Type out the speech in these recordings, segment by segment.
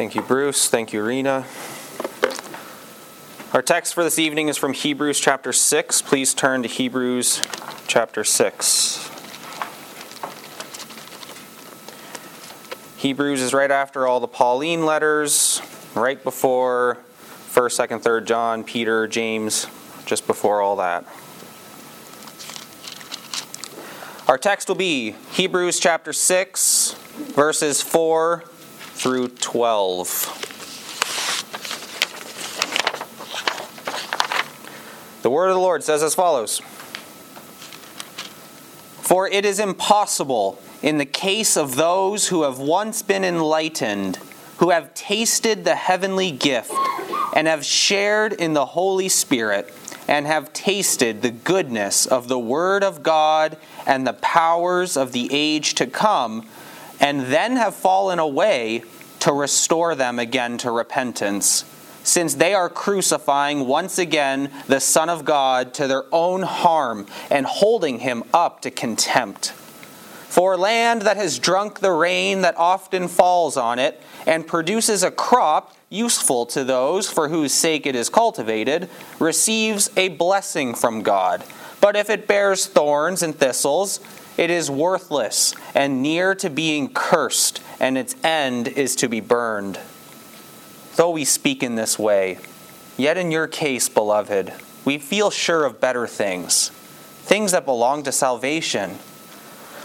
Thank you, Bruce. Thank you, Rena. Our text for this evening is from Hebrews chapter 6. Please turn to Hebrews chapter 6. Hebrews is right after all the Pauline letters, right before 1st, 2nd, 3rd John, Peter, James, just before all that. Our text will be Hebrews chapter 6, verses 4 through 12. The word of the Lord says as follows For it is impossible in the case of those who have once been enlightened, who have tasted the heavenly gift, and have shared in the Holy Spirit, and have tasted the goodness of the Word of God and the powers of the age to come, and then have fallen away to restore them again to repentance, since they are crucifying once again the Son of God to their own harm and holding him up to contempt. For land that has drunk the rain that often falls on it and produces a crop useful to those for whose sake it is cultivated receives a blessing from God. But if it bears thorns and thistles, it is worthless and near to being cursed, and its end is to be burned. Though we speak in this way, yet in your case, beloved, we feel sure of better things, things that belong to salvation.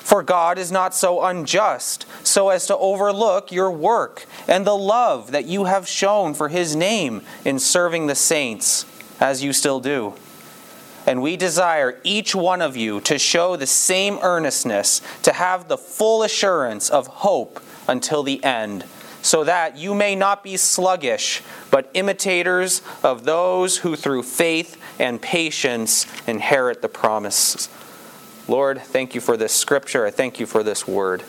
For God is not so unjust so as to overlook your work and the love that you have shown for his name in serving the saints, as you still do. And we desire each one of you to show the same earnestness, to have the full assurance of hope until the end, so that you may not be sluggish, but imitators of those who through faith and patience inherit the promises. Lord, thank you for this scripture. I thank you for this word.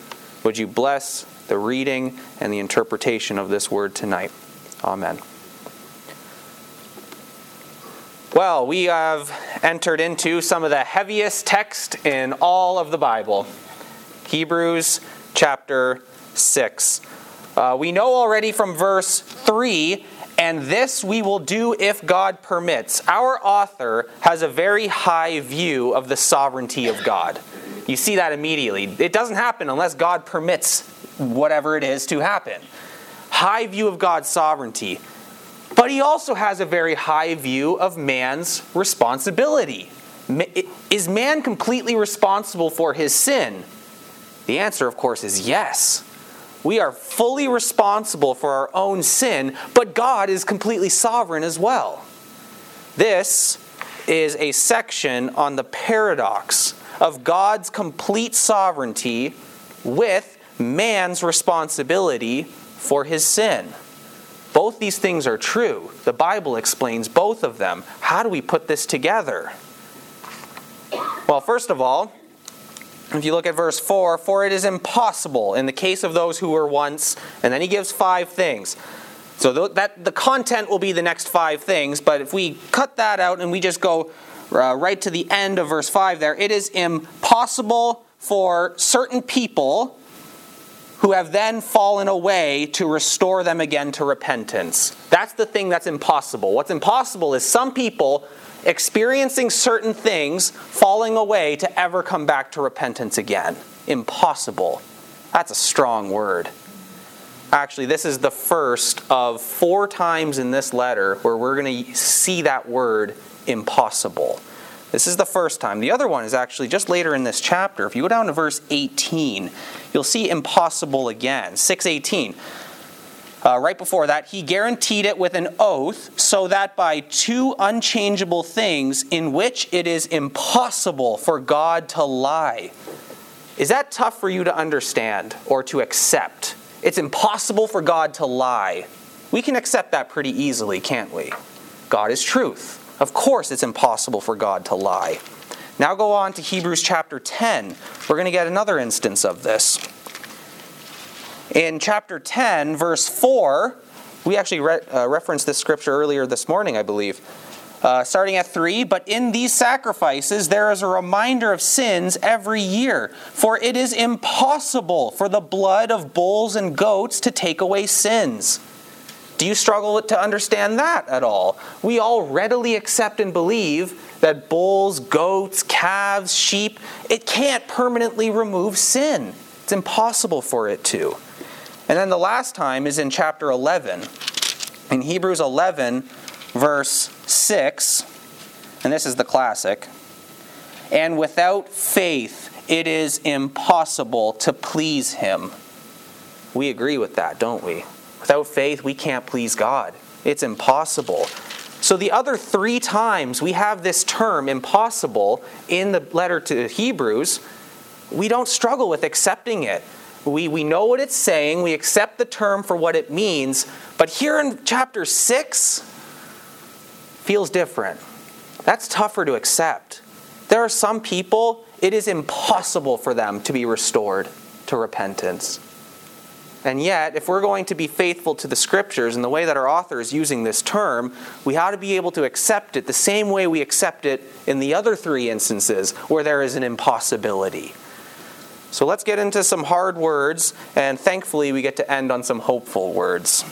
Would you bless the reading and the interpretation of this word tonight? Amen. Well, we have entered into some of the heaviest text in all of the Bible Hebrews chapter 6. Uh, we know already from verse 3 and this we will do if God permits. Our author has a very high view of the sovereignty of God. You see that immediately. It doesn't happen unless God permits whatever it is to happen. High view of God's sovereignty. But he also has a very high view of man's responsibility. Is man completely responsible for his sin? The answer, of course, is yes. We are fully responsible for our own sin, but God is completely sovereign as well. This is a section on the paradox of God's complete sovereignty with man's responsibility for his sin. Both these things are true. The Bible explains both of them. How do we put this together? Well, first of all, if you look at verse 4, for it is impossible in the case of those who were once, and then he gives five things. So that the content will be the next five things, but if we cut that out and we just go uh, right to the end of verse 5 there, it is impossible for certain people who have then fallen away to restore them again to repentance. That's the thing that's impossible. What's impossible is some people experiencing certain things, falling away to ever come back to repentance again. Impossible. That's a strong word. Actually, this is the first of four times in this letter where we're going to see that word impossible. This is the first time. The other one is actually just later in this chapter. If you go down to verse 18, you'll see impossible again. 618. Uh, right before that, he guaranteed it with an oath so that by two unchangeable things in which it is impossible for God to lie. Is that tough for you to understand or to accept? It's impossible for God to lie. We can accept that pretty easily, can't we? God is truth. Of course, it's impossible for God to lie. Now go on to Hebrews chapter 10. We're going to get another instance of this. In chapter 10, verse 4, we actually re- uh, referenced this scripture earlier this morning, I believe. Uh, starting at 3 But in these sacrifices there is a reminder of sins every year, for it is impossible for the blood of bulls and goats to take away sins. Do you struggle to understand that at all? We all readily accept and believe that bulls, goats, calves, sheep, it can't permanently remove sin. It's impossible for it to. And then the last time is in chapter 11. In Hebrews 11, verse 6, and this is the classic. And without faith, it is impossible to please him. We agree with that, don't we? Without faith, we can't please God. It's impossible. So, the other three times we have this term impossible in the letter to Hebrews, we don't struggle with accepting it. We, we know what it's saying, we accept the term for what it means, but here in chapter 6, feels different. That's tougher to accept. There are some people, it is impossible for them to be restored to repentance. And yet, if we're going to be faithful to the scriptures and the way that our author is using this term, we ought to be able to accept it the same way we accept it in the other three instances where there is an impossibility. So let's get into some hard words, and thankfully, we get to end on some hopeful words.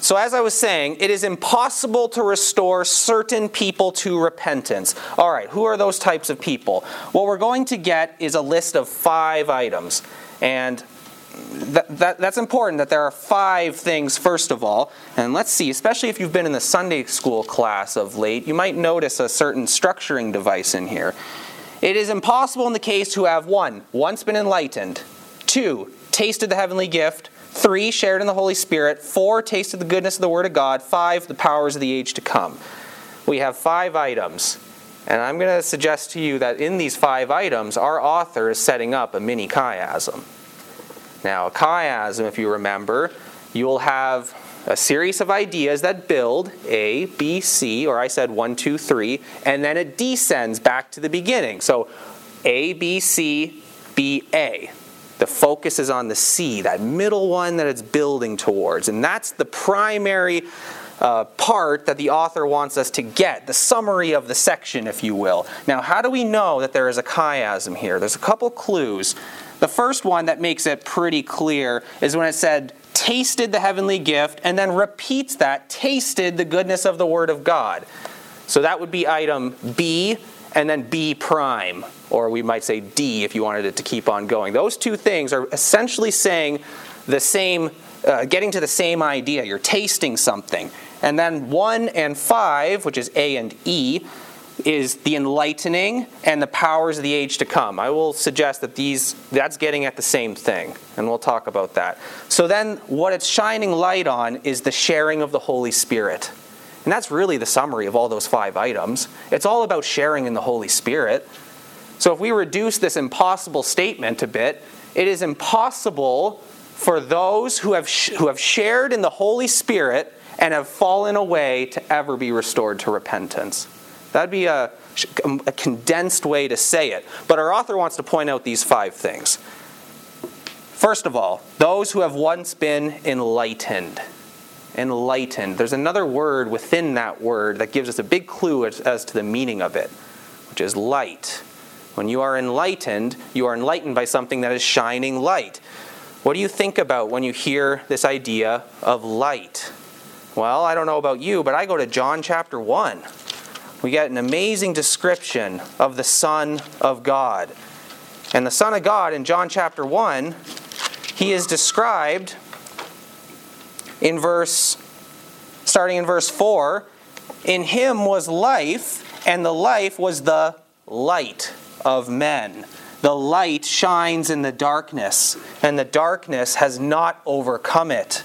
So, as I was saying, it is impossible to restore certain people to repentance. All right, who are those types of people? What we're going to get is a list of five items. And that, that, that's important that there are five things, first of all. And let's see, especially if you've been in the Sunday school class of late, you might notice a certain structuring device in here. It is impossible in the case to have one, once been enlightened, two, tasted the heavenly gift, three, shared in the Holy Spirit, four, tasted the goodness of the Word of God, five, the powers of the age to come. We have five items. And I'm going to suggest to you that in these five items, our author is setting up a mini chiasm. Now, a chiasm, if you remember, you will have a series of ideas that build A, B, C, or I said one, two, three, and then it descends back to the beginning. So A, B, C, B, A. The focus is on the C, that middle one that it's building towards. And that's the primary uh, part that the author wants us to get, the summary of the section, if you will. Now, how do we know that there is a chiasm here? There's a couple clues. The first one that makes it pretty clear is when it said, tasted the heavenly gift, and then repeats that, tasted the goodness of the Word of God. So that would be item B and then B prime, or we might say D if you wanted it to keep on going. Those two things are essentially saying the same, uh, getting to the same idea. You're tasting something. And then 1 and 5, which is A and E, is the enlightening and the powers of the age to come. I will suggest that these that's getting at the same thing, and we'll talk about that. So then what it's shining light on is the sharing of the Holy Spirit. And that's really the summary of all those five items. It's all about sharing in the Holy Spirit. So if we reduce this impossible statement a bit, it is impossible for those who have, sh- who have shared in the Holy Spirit and have fallen away to ever be restored to repentance. That'd be a, a condensed way to say it. But our author wants to point out these five things. First of all, those who have once been enlightened. Enlightened. There's another word within that word that gives us a big clue as, as to the meaning of it, which is light. When you are enlightened, you are enlightened by something that is shining light. What do you think about when you hear this idea of light? Well, I don't know about you, but I go to John chapter 1 we get an amazing description of the Son of God. And the Son of God in John chapter 1, he is described in verse, starting in verse 4 In him was life, and the life was the light of men. The light shines in the darkness, and the darkness has not overcome it.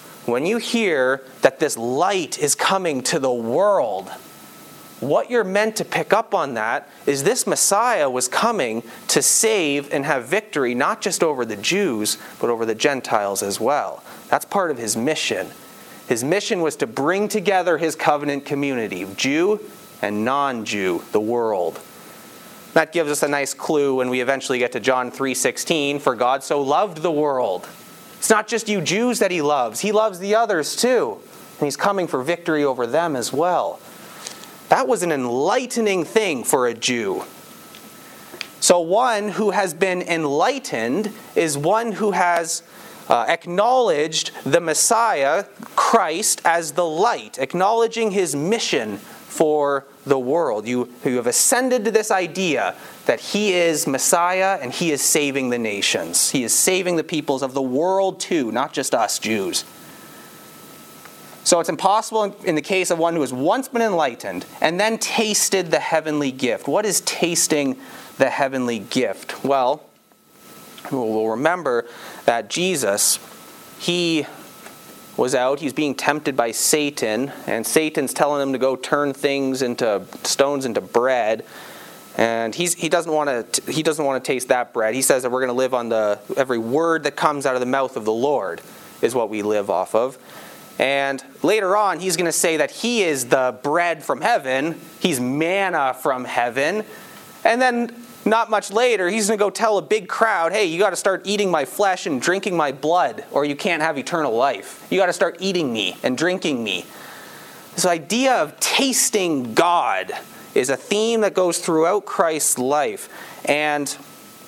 when you hear that this light is coming to the world, what you're meant to pick up on that is this Messiah was coming to save and have victory not just over the Jews, but over the Gentiles as well. That's part of his mission. His mission was to bring together his covenant community, Jew and non Jew, the world. That gives us a nice clue when we eventually get to John 3:16, for God so loved the world. It's not just you Jews that he loves, he loves the others too. And he's coming for victory over them as well. That was an enlightening thing for a Jew. So, one who has been enlightened is one who has uh, acknowledged the Messiah, Christ, as the light, acknowledging his mission for the world. You, you have ascended to this idea that he is Messiah and he is saving the nations. He is saving the peoples of the world too, not just us Jews. So it's impossible in the case of one who has once been enlightened and then tasted the heavenly gift. What is tasting the heavenly gift? Well, we'll remember that Jesus, he was out. He's being tempted by Satan, and Satan's telling him to go turn things into stones into bread. And he's, he doesn't want to he doesn't want to taste that bread. He says that we're going to live on the every word that comes out of the mouth of the Lord is what we live off of. And later on, he's going to say that he is the bread from heaven. He's manna from heaven. And then not much later, he's going to go tell a big crowd, hey, you got to start eating my flesh and drinking my blood, or you can't have eternal life. You got to start eating me and drinking me. This idea of tasting God is a theme that goes throughout Christ's life. And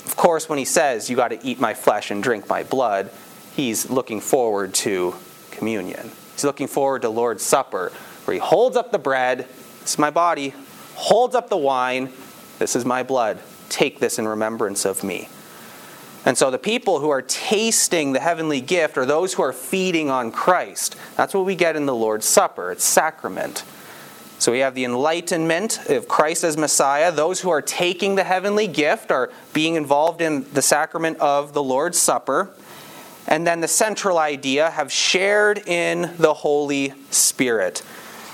of course, when he says, you got to eat my flesh and drink my blood, he's looking forward to communion. He's looking forward to Lord's Supper, where he holds up the bread, this is my body, holds up the wine, this is my blood take this in remembrance of me. And so the people who are tasting the heavenly gift are those who are feeding on Christ. That's what we get in the Lord's Supper. It's sacrament. So we have the enlightenment of Christ as Messiah. Those who are taking the heavenly gift are being involved in the sacrament of the Lord's Supper. And then the central idea have shared in the Holy Spirit.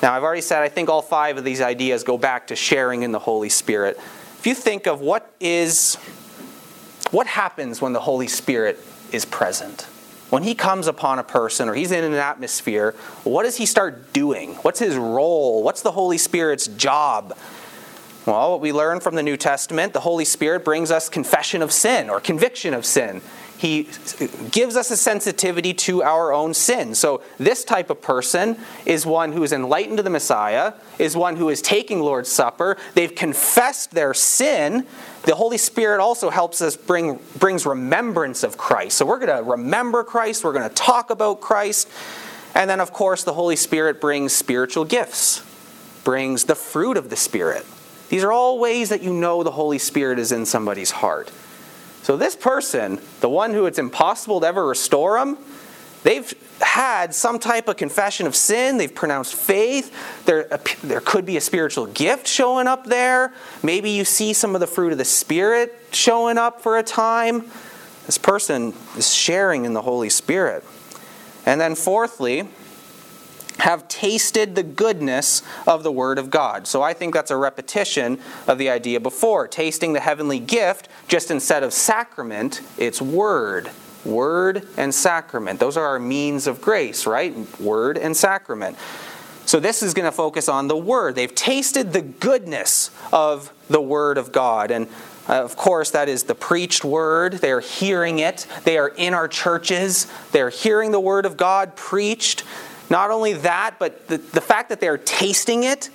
Now, I've already said I think all five of these ideas go back to sharing in the Holy Spirit if you think of what is what happens when the Holy Spirit is present. When he comes upon a person or he's in an atmosphere, what does he start doing? What's his role? What's the Holy Spirit's job? Well, what we learn from the New Testament, the Holy Spirit brings us confession of sin or conviction of sin. He gives us a sensitivity to our own sin. So, this type of person is one who is enlightened to the Messiah, is one who is taking Lord's Supper. They've confessed their sin. The Holy Spirit also helps us bring brings remembrance of Christ. So, we're going to remember Christ, we're going to talk about Christ. And then, of course, the Holy Spirit brings spiritual gifts, brings the fruit of the Spirit. These are all ways that you know the Holy Spirit is in somebody's heart. So, this person, the one who it's impossible to ever restore them, they've had some type of confession of sin. They've pronounced faith. There, there could be a spiritual gift showing up there. Maybe you see some of the fruit of the Spirit showing up for a time. This person is sharing in the Holy Spirit. And then, fourthly, have tasted the goodness of the Word of God. So I think that's a repetition of the idea before. Tasting the heavenly gift, just instead of sacrament, it's Word. Word and sacrament. Those are our means of grace, right? Word and sacrament. So this is going to focus on the Word. They've tasted the goodness of the Word of God. And uh, of course, that is the preached word. They are hearing it. They are in our churches. They're hearing the word of God preached. Not only that, but the, the fact that they're tasting it,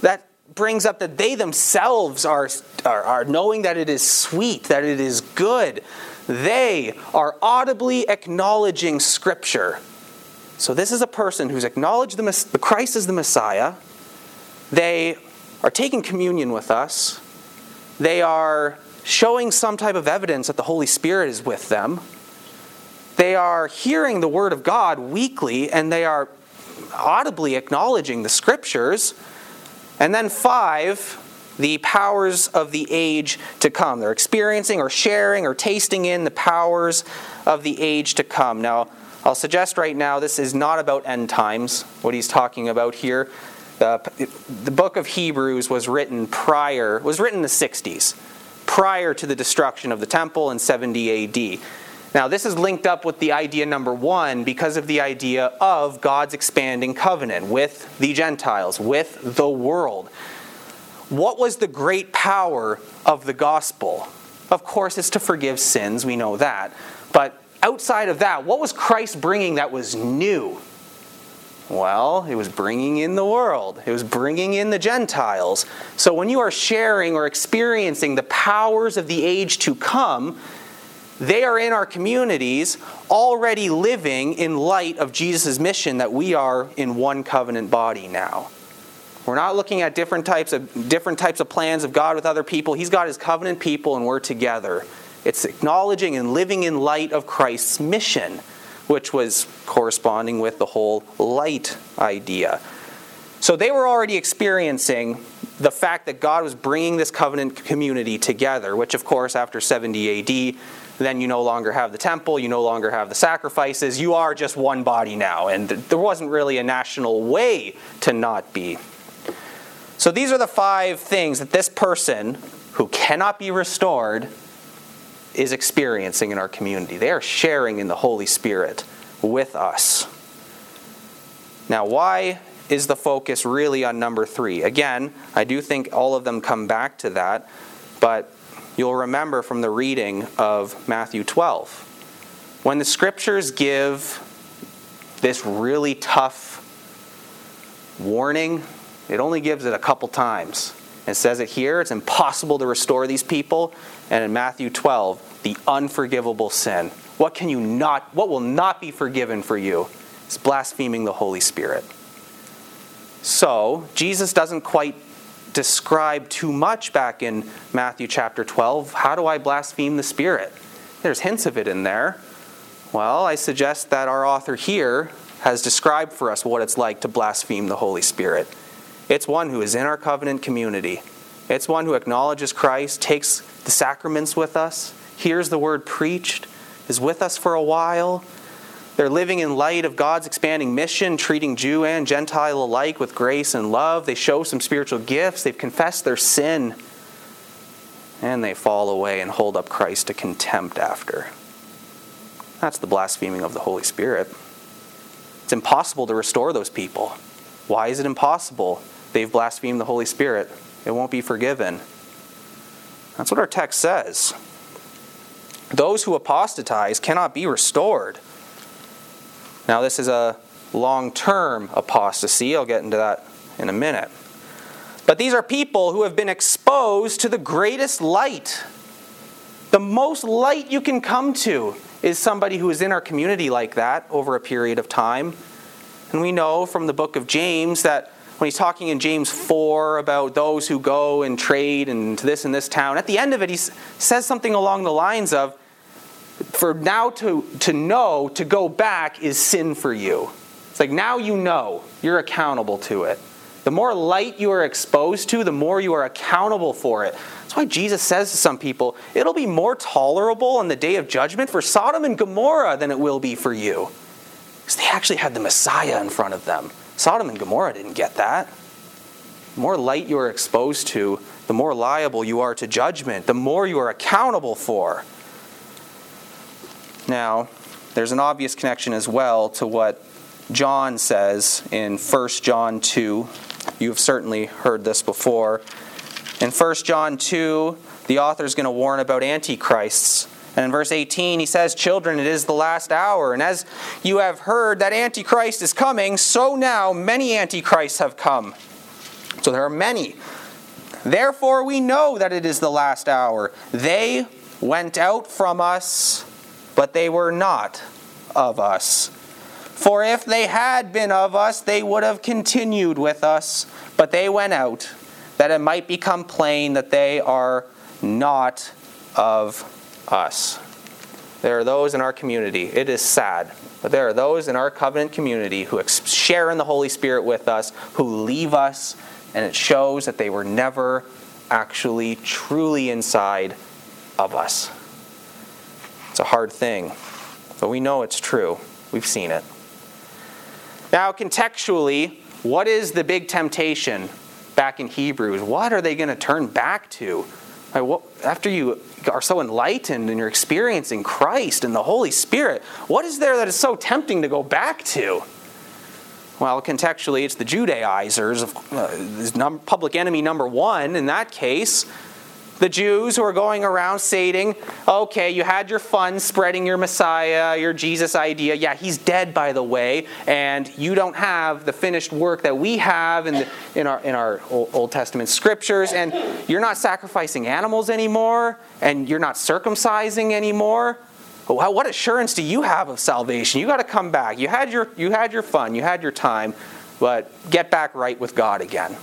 that brings up that they themselves are, are, are knowing that it is sweet, that it is good. They are audibly acknowledging Scripture. So, this is a person who's acknowledged the, the Christ as the Messiah. They are taking communion with us. They are showing some type of evidence that the Holy Spirit is with them. They are hearing the Word of God weekly and they are audibly acknowledging the Scriptures. And then, five, the powers of the age to come. They're experiencing or sharing or tasting in the powers of the age to come. Now, I'll suggest right now this is not about end times, what he's talking about here. The, the book of Hebrews was written prior, was written in the 60s, prior to the destruction of the temple in 70 AD. Now, this is linked up with the idea number one because of the idea of God's expanding covenant with the Gentiles, with the world. What was the great power of the gospel? Of course, it's to forgive sins, we know that. But outside of that, what was Christ bringing that was new? Well, it was bringing in the world, it was bringing in the Gentiles. So when you are sharing or experiencing the powers of the age to come, they are in our communities already living in light of Jesus' mission that we are in one covenant body now. We're not looking at different types of different types of plans of God with other people. He's got his covenant people and we're together. It's acknowledging and living in light of Christ's mission, which was corresponding with the whole light idea. So they were already experiencing the fact that God was bringing this covenant community together, which, of course, after 70 AD, then you no longer have the temple, you no longer have the sacrifices, you are just one body now. And there wasn't really a national way to not be. So these are the five things that this person who cannot be restored is experiencing in our community. They are sharing in the Holy Spirit with us. Now, why is the focus really on number three? Again, I do think all of them come back to that, but you'll remember from the reading of Matthew 12. When the scriptures give this really tough warning, it only gives it a couple times. It says it here, it's impossible to restore these people. And in Matthew 12, the unforgivable sin. What can you not what will not be forgiven for you? It's blaspheming the Holy Spirit. So, Jesus doesn't quite describe too much back in Matthew chapter 12. How do I blaspheme the Spirit? There's hints of it in there. Well, I suggest that our author here has described for us what it's like to blaspheme the Holy Spirit. It's one who is in our covenant community. It's one who acknowledges Christ, takes the sacraments with us, hears the word preached, is with us for a while, they're living in light of God's expanding mission, treating Jew and Gentile alike with grace and love. They show some spiritual gifts. They've confessed their sin. And they fall away and hold up Christ to contempt after. That's the blaspheming of the Holy Spirit. It's impossible to restore those people. Why is it impossible? They've blasphemed the Holy Spirit. It won't be forgiven. That's what our text says. Those who apostatize cannot be restored. Now, this is a long term apostasy. I'll get into that in a minute. But these are people who have been exposed to the greatest light. The most light you can come to is somebody who is in our community like that over a period of time. And we know from the book of James that when he's talking in James 4 about those who go and trade and to this and this town, at the end of it, he says something along the lines of, for now to, to know, to go back is sin for you. It's like now you know, you're accountable to it. The more light you are exposed to, the more you are accountable for it. That's why Jesus says to some people, it'll be more tolerable on the day of judgment for Sodom and Gomorrah than it will be for you. Because they actually had the Messiah in front of them. Sodom and Gomorrah didn't get that. The more light you are exposed to, the more liable you are to judgment, the more you are accountable for. Now, there's an obvious connection as well to what John says in 1 John 2. You've certainly heard this before. In 1 John 2, the author is going to warn about antichrists. And in verse 18, he says, Children, it is the last hour. And as you have heard that Antichrist is coming, so now many Antichrists have come. So there are many. Therefore, we know that it is the last hour. They went out from us but they were not of us. For if they had been of us, they would have continued with us, but they went out, that it might become plain that they are not of us. There are those in our community, it is sad, but there are those in our covenant community who share in the Holy Spirit with us, who leave us, and it shows that they were never actually truly inside of us. It's a hard thing, but we know it's true. We've seen it. Now, contextually, what is the big temptation back in Hebrews? What are they going to turn back to? After you are so enlightened and you're experiencing Christ and the Holy Spirit, what is there that is so tempting to go back to? Well, contextually, it's the Judaizers, uh, public enemy number one in that case. The Jews who are going around stating, okay, you had your fun spreading your Messiah, your Jesus idea. Yeah, he's dead, by the way, and you don't have the finished work that we have in, the, in, our, in our Old Testament scriptures, and you're not sacrificing animals anymore, and you're not circumcising anymore. What assurance do you have of salvation? You got to come back. You had your you had your fun, you had your time, but get back right with God again.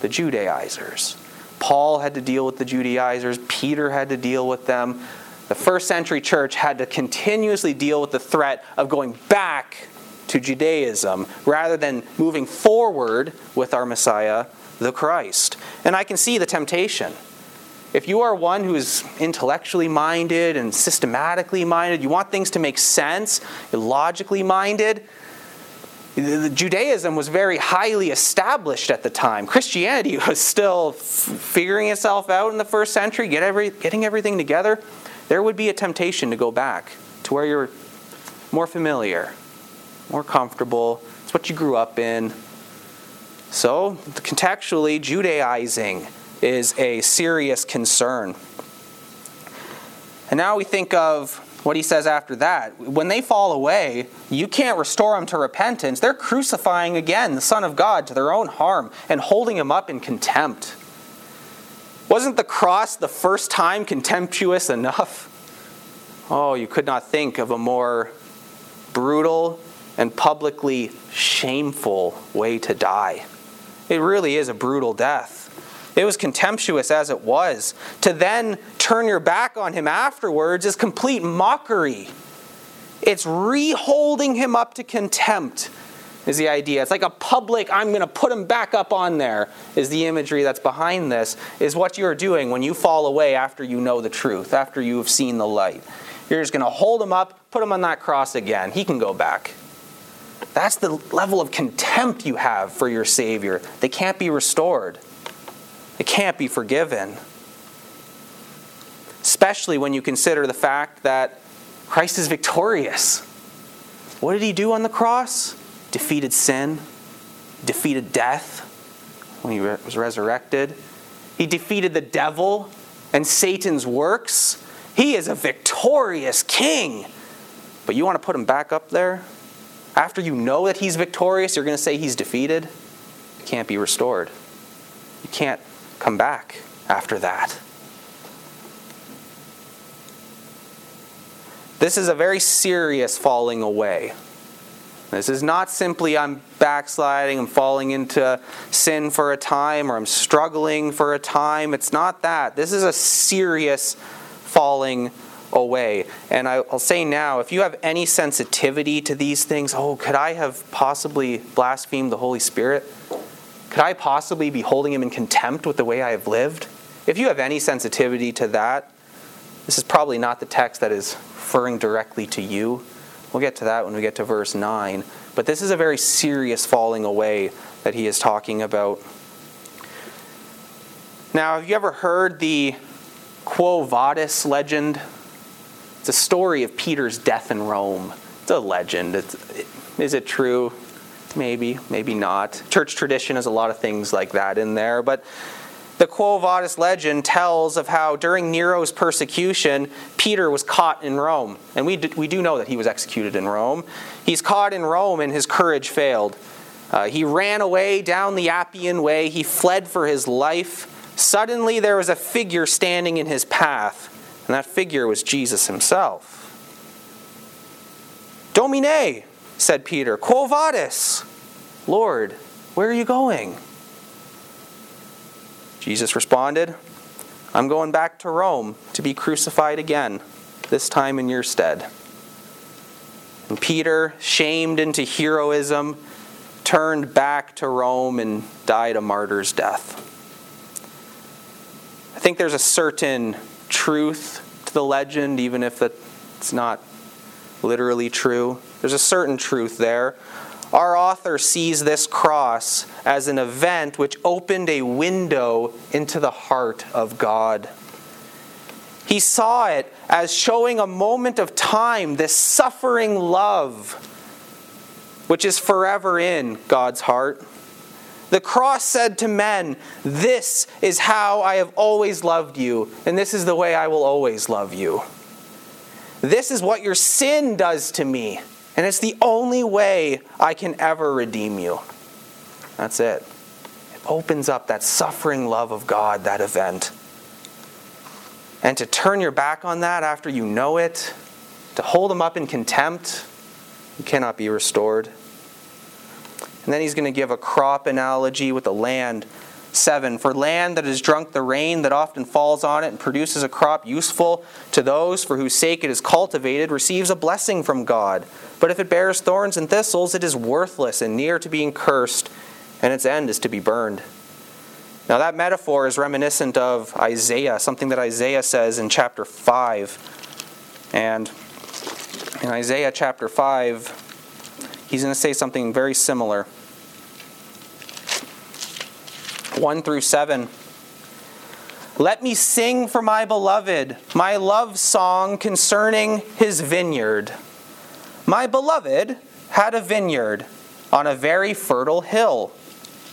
The Judaizers. Paul had to deal with the Judaizers, Peter had to deal with them. The first century church had to continuously deal with the threat of going back to Judaism rather than moving forward with our Messiah, the Christ. And I can see the temptation. If you are one who is intellectually minded and systematically minded, you want things to make sense, you're logically minded, Judaism was very highly established at the time. Christianity was still figuring itself out in the first century, get every, getting everything together. There would be a temptation to go back to where you're more familiar, more comfortable. It's what you grew up in. So, contextually, Judaizing is a serious concern. And now we think of what he says after that. When they fall away, you can't restore them to repentance. They're crucifying again the Son of God to their own harm and holding him up in contempt. Wasn't the cross the first time contemptuous enough? Oh, you could not think of a more brutal and publicly shameful way to die. It really is a brutal death. It was contemptuous as it was. To then turn your back on him afterwards is complete mockery. It's reholding him up to contempt, is the idea. It's like a public, I'm going to put him back up on there, is the imagery that's behind this, is what you're doing when you fall away after you know the truth, after you have seen the light. You're just going to hold him up, put him on that cross again. He can go back. That's the level of contempt you have for your Savior. They can't be restored. It can't be forgiven. Especially when you consider the fact that Christ is victorious. What did he do on the cross? Defeated sin, defeated death when he was resurrected. He defeated the devil and Satan's works. He is a victorious king. But you want to put him back up there? After you know that he's victorious, you're going to say he's defeated? He can't be restored. You can't come back after that. This is a very serious falling away. This is not simply I'm backsliding, I'm falling into sin for a time, or I'm struggling for a time. It's not that. This is a serious falling away. And I'll say now, if you have any sensitivity to these things, oh, could I have possibly blasphemed the Holy Spirit? Could I possibly be holding him in contempt with the way I have lived? If you have any sensitivity to that, this is probably not the text that is referring directly to you. We'll get to that when we get to verse 9. But this is a very serious falling away that he is talking about. Now, have you ever heard the Quo Vadis legend? It's a story of Peter's death in Rome. It's a legend. It's, is it true? Maybe, maybe not. Church tradition has a lot of things like that in there. But the Quo Vadis legend tells of how during Nero's persecution, Peter was caught in Rome. And we do, we do know that he was executed in Rome. He's caught in Rome and his courage failed. Uh, he ran away down the Appian Way. He fled for his life. Suddenly, there was a figure standing in his path, and that figure was Jesus himself. Domine, said Peter. Quo vadis? Lord, where are you going? Jesus responded, I'm going back to Rome to be crucified again, this time in your stead. And Peter, shamed into heroism, turned back to Rome and died a martyr's death. I think there's a certain truth to the legend, even if it's not literally true. There's a certain truth there. our author sees this cross as an event which opened a window into the heart of God. He saw it as showing a moment of time, this suffering love, which is forever in God's heart. The cross said to men, This is how I have always loved you, and this is the way I will always love you. This is what your sin does to me, and it's the only way I can ever redeem you. That's it. It opens up that suffering love of God, that event. And to turn your back on that after you know it, to hold them up in contempt, you cannot be restored. And then he's going to give a crop analogy with the land. 7. For land that has drunk the rain that often falls on it and produces a crop useful to those for whose sake it is cultivated receives a blessing from God. But if it bears thorns and thistles, it is worthless and near to being cursed, and its end is to be burned. Now, that metaphor is reminiscent of Isaiah, something that Isaiah says in chapter 5. And in Isaiah chapter 5, he's going to say something very similar. 1 through 7. Let me sing for my beloved my love song concerning his vineyard. My beloved had a vineyard on a very fertile hill.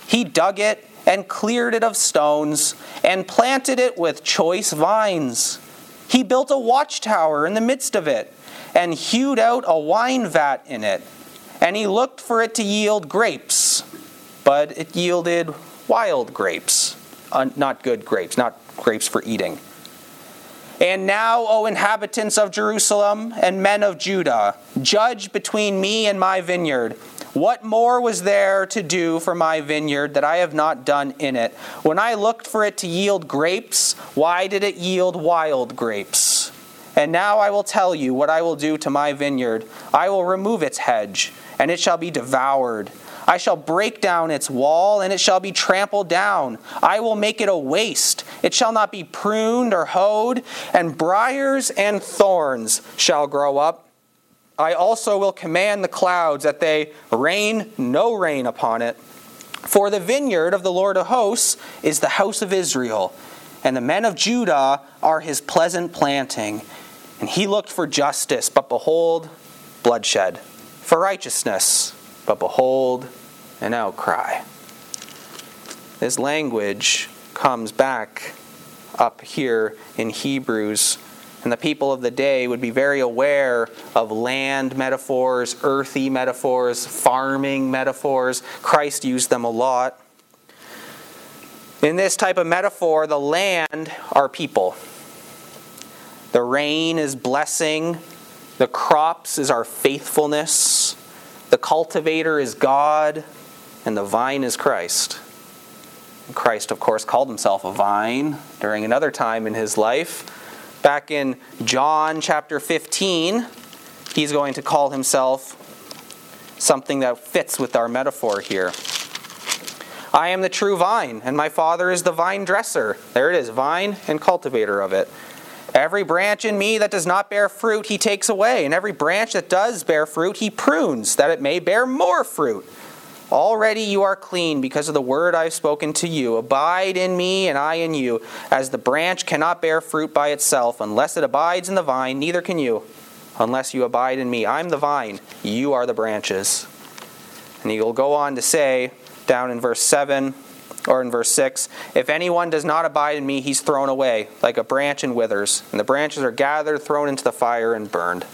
He dug it and cleared it of stones, and planted it with choice vines. He built a watchtower in the midst of it, and hewed out a wine vat in it. And he looked for it to yield grapes, but it yielded wild grapes, uh, not good grapes, not grapes for eating. And now, O inhabitants of Jerusalem and men of Judah, judge between me and my vineyard. What more was there to do for my vineyard that I have not done in it? When I looked for it to yield grapes, why did it yield wild grapes? And now I will tell you what I will do to my vineyard. I will remove its hedge, and it shall be devoured. I shall break down its wall, and it shall be trampled down. I will make it a waste. It shall not be pruned or hoed, and briers and thorns shall grow up I also will command the clouds that they rain no rain upon it. For the vineyard of the Lord of hosts is the house of Israel, and the men of Judah are his pleasant planting. And he looked for justice, but behold, bloodshed, for righteousness, but behold, an outcry. This language comes back up here in Hebrews and the people of the day would be very aware of land metaphors, earthy metaphors, farming metaphors. Christ used them a lot. In this type of metaphor, the land are people. The rain is blessing, the crops is our faithfulness, the cultivator is God, and the vine is Christ. Christ, of course, called himself a vine during another time in his life. Back in John chapter 15, he's going to call himself something that fits with our metaphor here. I am the true vine, and my Father is the vine dresser. There it is, vine and cultivator of it. Every branch in me that does not bear fruit, he takes away, and every branch that does bear fruit, he prunes, that it may bear more fruit. Already you are clean because of the word I have spoken to you. Abide in me, and I in you. As the branch cannot bear fruit by itself unless it abides in the vine, neither can you unless you abide in me. I'm the vine, you are the branches. And he will go on to say, down in verse 7 or in verse 6 If anyone does not abide in me, he's thrown away, like a branch and withers, and the branches are gathered, thrown into the fire, and burned.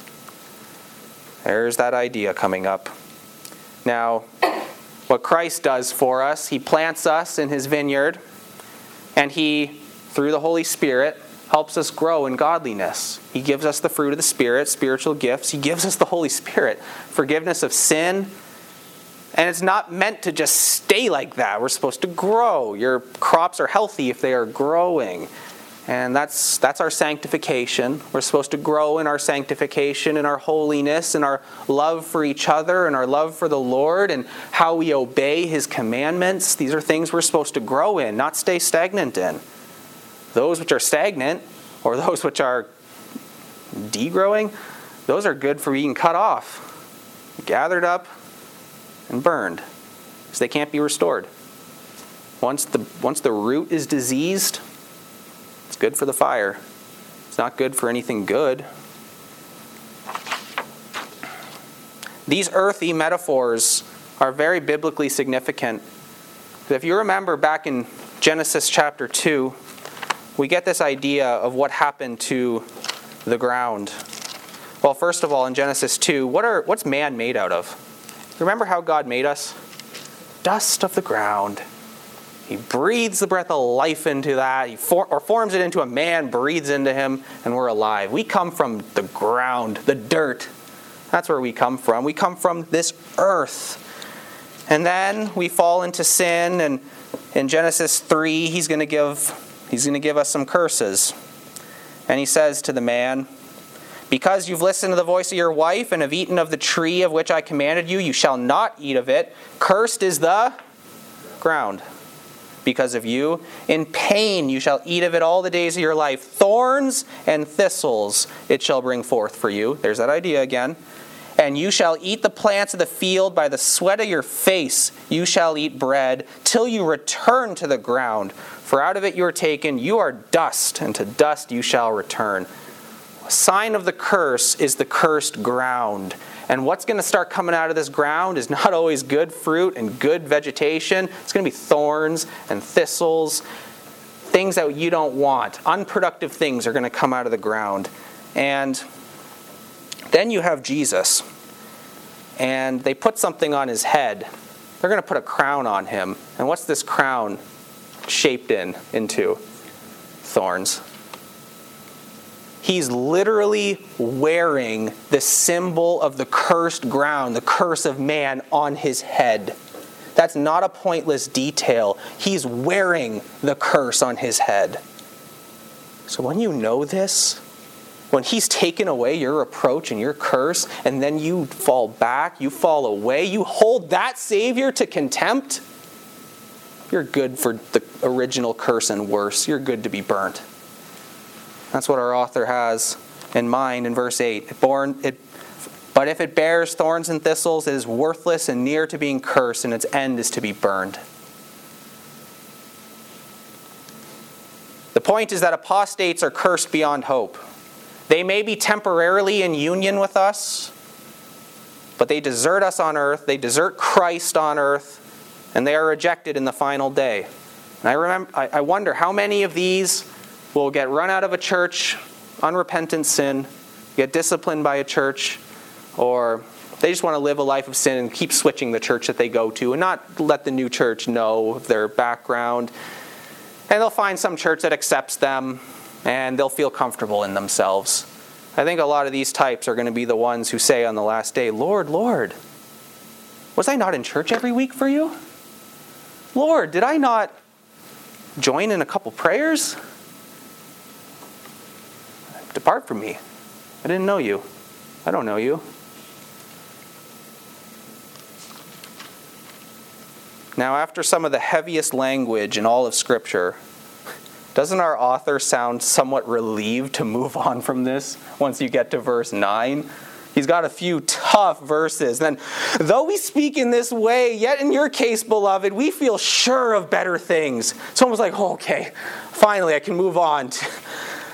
There's that idea coming up. Now, what Christ does for us. He plants us in his vineyard, and he, through the Holy Spirit, helps us grow in godliness. He gives us the fruit of the Spirit, spiritual gifts. He gives us the Holy Spirit, forgiveness of sin. And it's not meant to just stay like that. We're supposed to grow. Your crops are healthy if they are growing. And that's, that's our sanctification. We're supposed to grow in our sanctification, in our holiness, in our love for each other, and our love for the Lord, and how we obey His commandments. These are things we're supposed to grow in, not stay stagnant in. Those which are stagnant, or those which are degrowing, those are good for being cut off, gathered up, and burned because they can't be restored. Once the, once the root is diseased, good for the fire. It's not good for anything good. These earthy metaphors are very biblically significant. If you remember back in Genesis chapter 2, we get this idea of what happened to the ground. Well, first of all, in Genesis 2, what are, what's man made out of? Remember how God made us? Dust of the ground. He breathes the breath of life into that, he for, or forms it into a man, breathes into him, and we're alive. We come from the ground, the dirt, that's where we come from. We come from this earth. And then we fall into sin and in Genesis 3 he's going to give he's going to give us some curses. And he says to the man, because you've listened to the voice of your wife and have eaten of the tree of which I commanded you, you shall not eat of it. Cursed is the ground because of you. In pain you shall eat of it all the days of your life. Thorns and thistles it shall bring forth for you. There's that idea again. And you shall eat the plants of the field by the sweat of your face. You shall eat bread till you return to the ground. For out of it you are taken. You are dust, and to dust you shall return. A sign of the curse is the cursed ground. And what's going to start coming out of this ground is not always good fruit and good vegetation. It's going to be thorns and thistles, things that you don't want. Unproductive things are going to come out of the ground. And then you have Jesus, and they put something on his head. They're going to put a crown on him. And what's this crown shaped in into? Thorns. He's literally wearing the symbol of the cursed ground, the curse of man on his head. That's not a pointless detail. He's wearing the curse on his head. So when you know this, when He's taken away your reproach and your curse, and then you fall back, you fall away, you hold that Savior to contempt, you're good for the original curse and worse. You're good to be burnt. That's what our author has in mind in verse 8. Born, it, but if it bears thorns and thistles, it is worthless and near to being cursed, and its end is to be burned. The point is that apostates are cursed beyond hope. They may be temporarily in union with us, but they desert us on earth, they desert Christ on earth, and they are rejected in the final day. And I, remember, I, I wonder how many of these will get run out of a church, unrepentant sin, get disciplined by a church, or they just want to live a life of sin and keep switching the church that they go to and not let the new church know their background. And they'll find some church that accepts them and they'll feel comfortable in themselves. I think a lot of these types are going to be the ones who say on the last day, Lord, Lord, was I not in church every week for you? Lord, did I not join in a couple prayers? Depart from me. I didn't know you. I don't know you. Now, after some of the heaviest language in all of Scripture, doesn't our author sound somewhat relieved to move on from this once you get to verse 9? He's got a few tough verses. Then, though we speak in this way, yet in your case, beloved, we feel sure of better things. It's almost like, oh, okay, finally I can move on.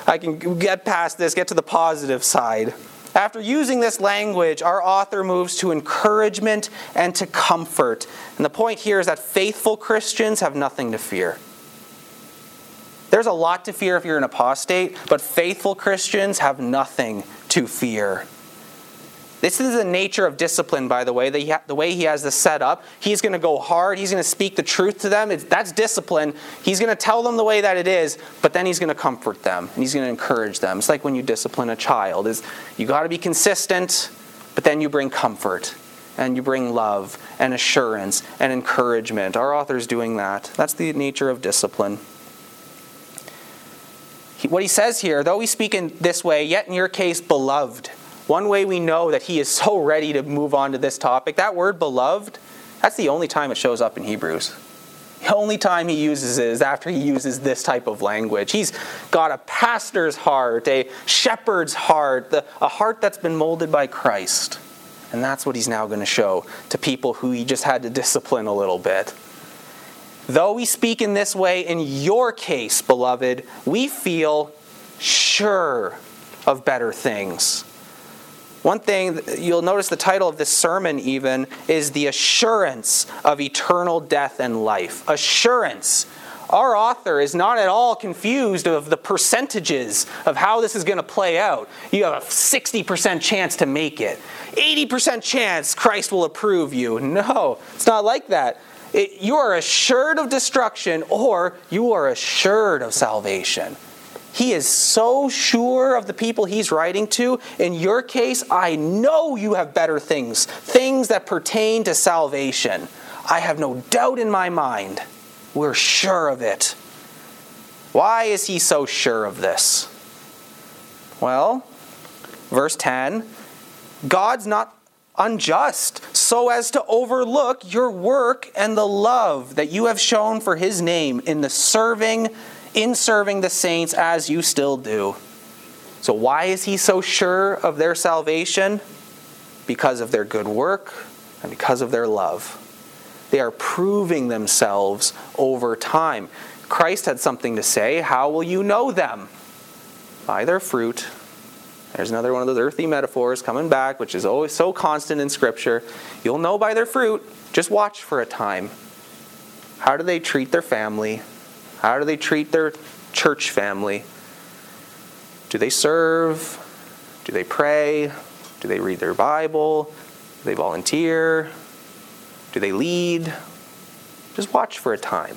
I can get past this, get to the positive side. After using this language, our author moves to encouragement and to comfort. And the point here is that faithful Christians have nothing to fear. There's a lot to fear if you're an apostate, but faithful Christians have nothing to fear. This is the nature of discipline, by the way. The, the way he has this set up. He's going to go hard. He's going to speak the truth to them. It's, that's discipline. He's going to tell them the way that it is, but then he's going to comfort them and he's going to encourage them. It's like when you discipline a child. Is you got to be consistent, but then you bring comfort and you bring love and assurance and encouragement. Our author's doing that. That's the nature of discipline what he says here, though we speak in this way, yet in your case, beloved. One way we know that he is so ready to move on to this topic, that word beloved, that's the only time it shows up in Hebrews. The only time he uses it is after he uses this type of language. He's got a pastor's heart, a shepherd's heart, a heart that's been molded by Christ. And that's what he's now going to show to people who he just had to discipline a little bit. Though we speak in this way, in your case, beloved, we feel sure of better things. One thing you'll notice the title of this sermon, even, is The Assurance of Eternal Death and Life. Assurance our author is not at all confused of the percentages of how this is going to play out. You have a 60% chance to make it, 80% chance Christ will approve you. No, it's not like that. It, you are assured of destruction or you are assured of salvation. He is so sure of the people he's writing to. In your case, I know you have better things, things that pertain to salvation. I have no doubt in my mind. We're sure of it. Why is he so sure of this? Well, verse 10 God's not unjust so as to overlook your work and the love that you have shown for his name in the serving in serving the saints as you still do. So why is he so sure of their salvation? Because of their good work and because of their love. They are proving themselves over time. Christ had something to say. How will you know them? By their fruit. There's another one of those earthy metaphors coming back, which is always so constant in Scripture. You'll know by their fruit. Just watch for a time. How do they treat their family? How do they treat their church family? Do they serve? Do they pray? Do they read their Bible? Do they volunteer? Do they lead? Just watch for a time.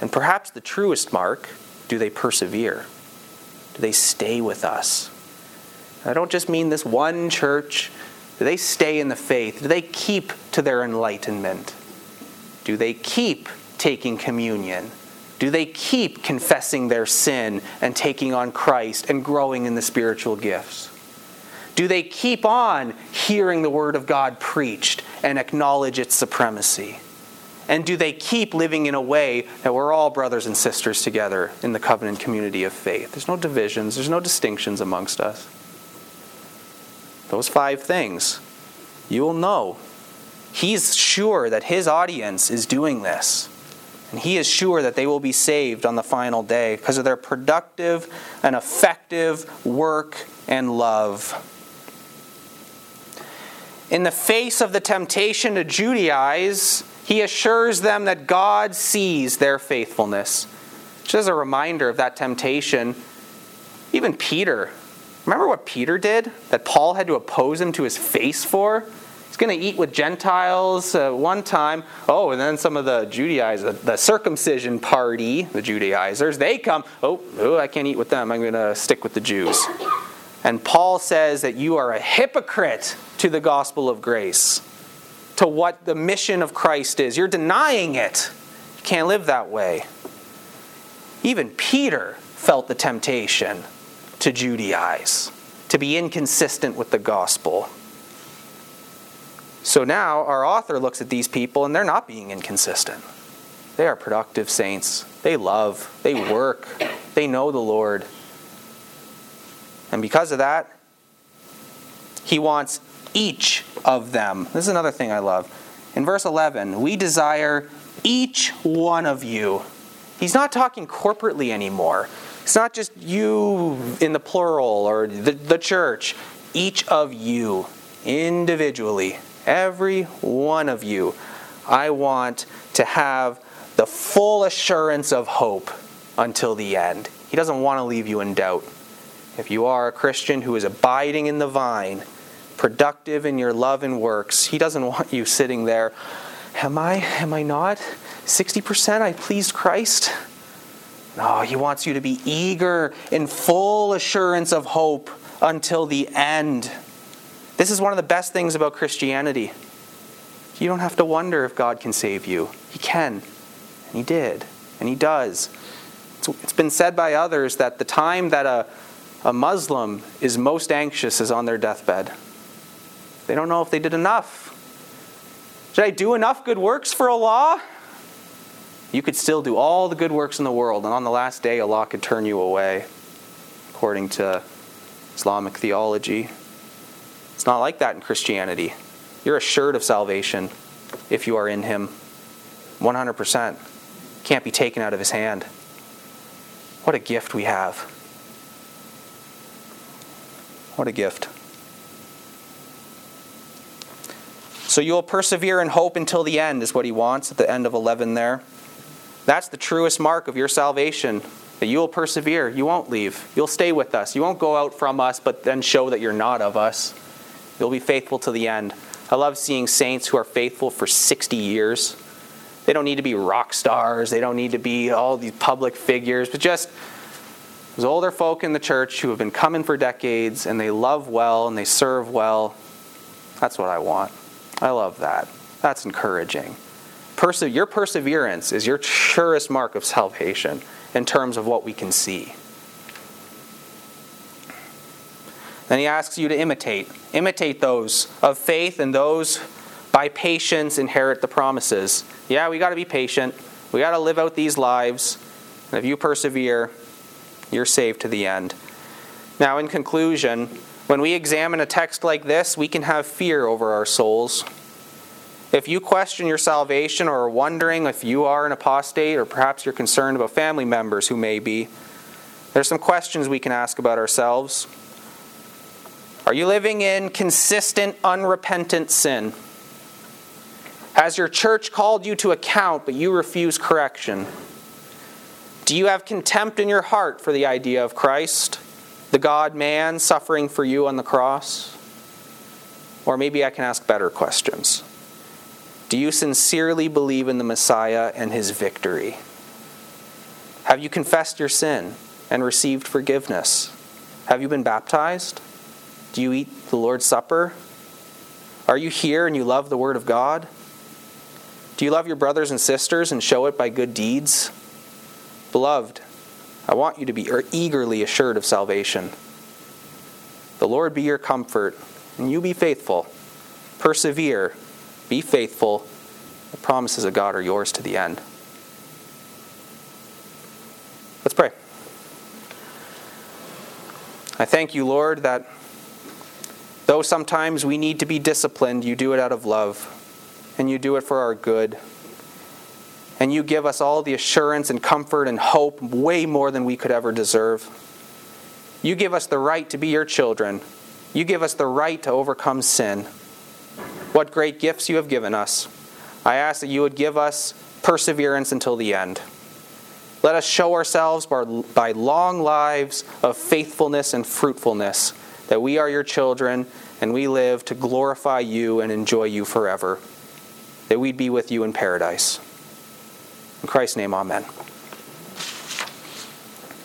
And perhaps the truest mark do they persevere? Do they stay with us? I don't just mean this one church. Do they stay in the faith? Do they keep to their enlightenment? Do they keep taking communion? Do they keep confessing their sin and taking on Christ and growing in the spiritual gifts? Do they keep on hearing the Word of God preached and acknowledge its supremacy? And do they keep living in a way that we're all brothers and sisters together in the covenant community of faith? There's no divisions, there's no distinctions amongst us. Those five things, you will know. He's sure that his audience is doing this. And he is sure that they will be saved on the final day because of their productive and effective work and love in the face of the temptation to Judaize, he assures them that God sees their faithfulness. Just as a reminder of that temptation, even Peter, remember what Peter did that Paul had to oppose him to his face for? He's going to eat with Gentiles uh, one time. Oh, and then some of the Judaizers, the circumcision party, the Judaizers, they come. Oh, oh I can't eat with them. I'm going to stick with the Jews. And Paul says that you are a hypocrite to the gospel of grace, to what the mission of Christ is. You're denying it. You can't live that way. Even Peter felt the temptation to Judaize, to be inconsistent with the gospel. So now our author looks at these people and they're not being inconsistent. They are productive saints. They love, they work, they know the Lord. And because of that, he wants each of them. This is another thing I love. In verse 11, we desire each one of you. He's not talking corporately anymore. It's not just you in the plural or the, the church. Each of you, individually, every one of you, I want to have the full assurance of hope until the end. He doesn't want to leave you in doubt. If you are a Christian who is abiding in the vine, productive in your love and works, He doesn't want you sitting there. Am I? Am I not? 60% I pleased Christ? No, He wants you to be eager in full assurance of hope until the end. This is one of the best things about Christianity. You don't have to wonder if God can save you. He can. And He did. And He does. It's been said by others that the time that a a Muslim is most anxious is on their deathbed. They don't know if they did enough. Did I do enough good works for Allah? You could still do all the good works in the world, and on the last day, Allah could turn you away, according to Islamic theology. It's not like that in Christianity. You're assured of salvation if you are in Him. 100%. Can't be taken out of His hand. What a gift we have. What a gift. So you will persevere in hope until the end, is what he wants at the end of 11 there. That's the truest mark of your salvation, that you will persevere. You won't leave. You'll stay with us. You won't go out from us, but then show that you're not of us. You'll be faithful to the end. I love seeing saints who are faithful for 60 years. They don't need to be rock stars, they don't need to be all these public figures, but just those older folk in the church who have been coming for decades and they love well and they serve well. That's what I want. I love that. That's encouraging. Perse- your perseverance is your surest mark of salvation in terms of what we can see. Then he asks you to imitate. Imitate those of faith and those by patience inherit the promises. Yeah, we got to be patient. We got to live out these lives. And if you persevere, you're saved to the end. Now, in conclusion, when we examine a text like this, we can have fear over our souls. If you question your salvation or are wondering if you are an apostate or perhaps you're concerned about family members who may be, there's some questions we can ask about ourselves. Are you living in consistent, unrepentant sin? Has your church called you to account, but you refuse correction? Do you have contempt in your heart for the idea of Christ? the God man suffering for you on the cross? Or maybe I can ask better questions. Do you sincerely believe in the Messiah and his victory? Have you confessed your sin and received forgiveness? Have you been baptized? Do you eat the Lord's Supper? Are you here and you love the Word of God? Do you love your brothers and sisters and show it by good deeds? Beloved, I want you to be er-, eagerly assured of salvation. The Lord be your comfort, and you be faithful. Persevere, be faithful. The promises of God are yours to the end. Let's pray. I thank you, Lord, that though sometimes we need to be disciplined, you do it out of love, and you do it for our good and you give us all the assurance and comfort and hope way more than we could ever deserve. You give us the right to be your children. You give us the right to overcome sin. What great gifts you have given us. I ask that you would give us perseverance until the end. Let us show ourselves by long lives of faithfulness and fruitfulness that we are your children and we live to glorify you and enjoy you forever. That we'd be with you in paradise. In Christ's name, amen.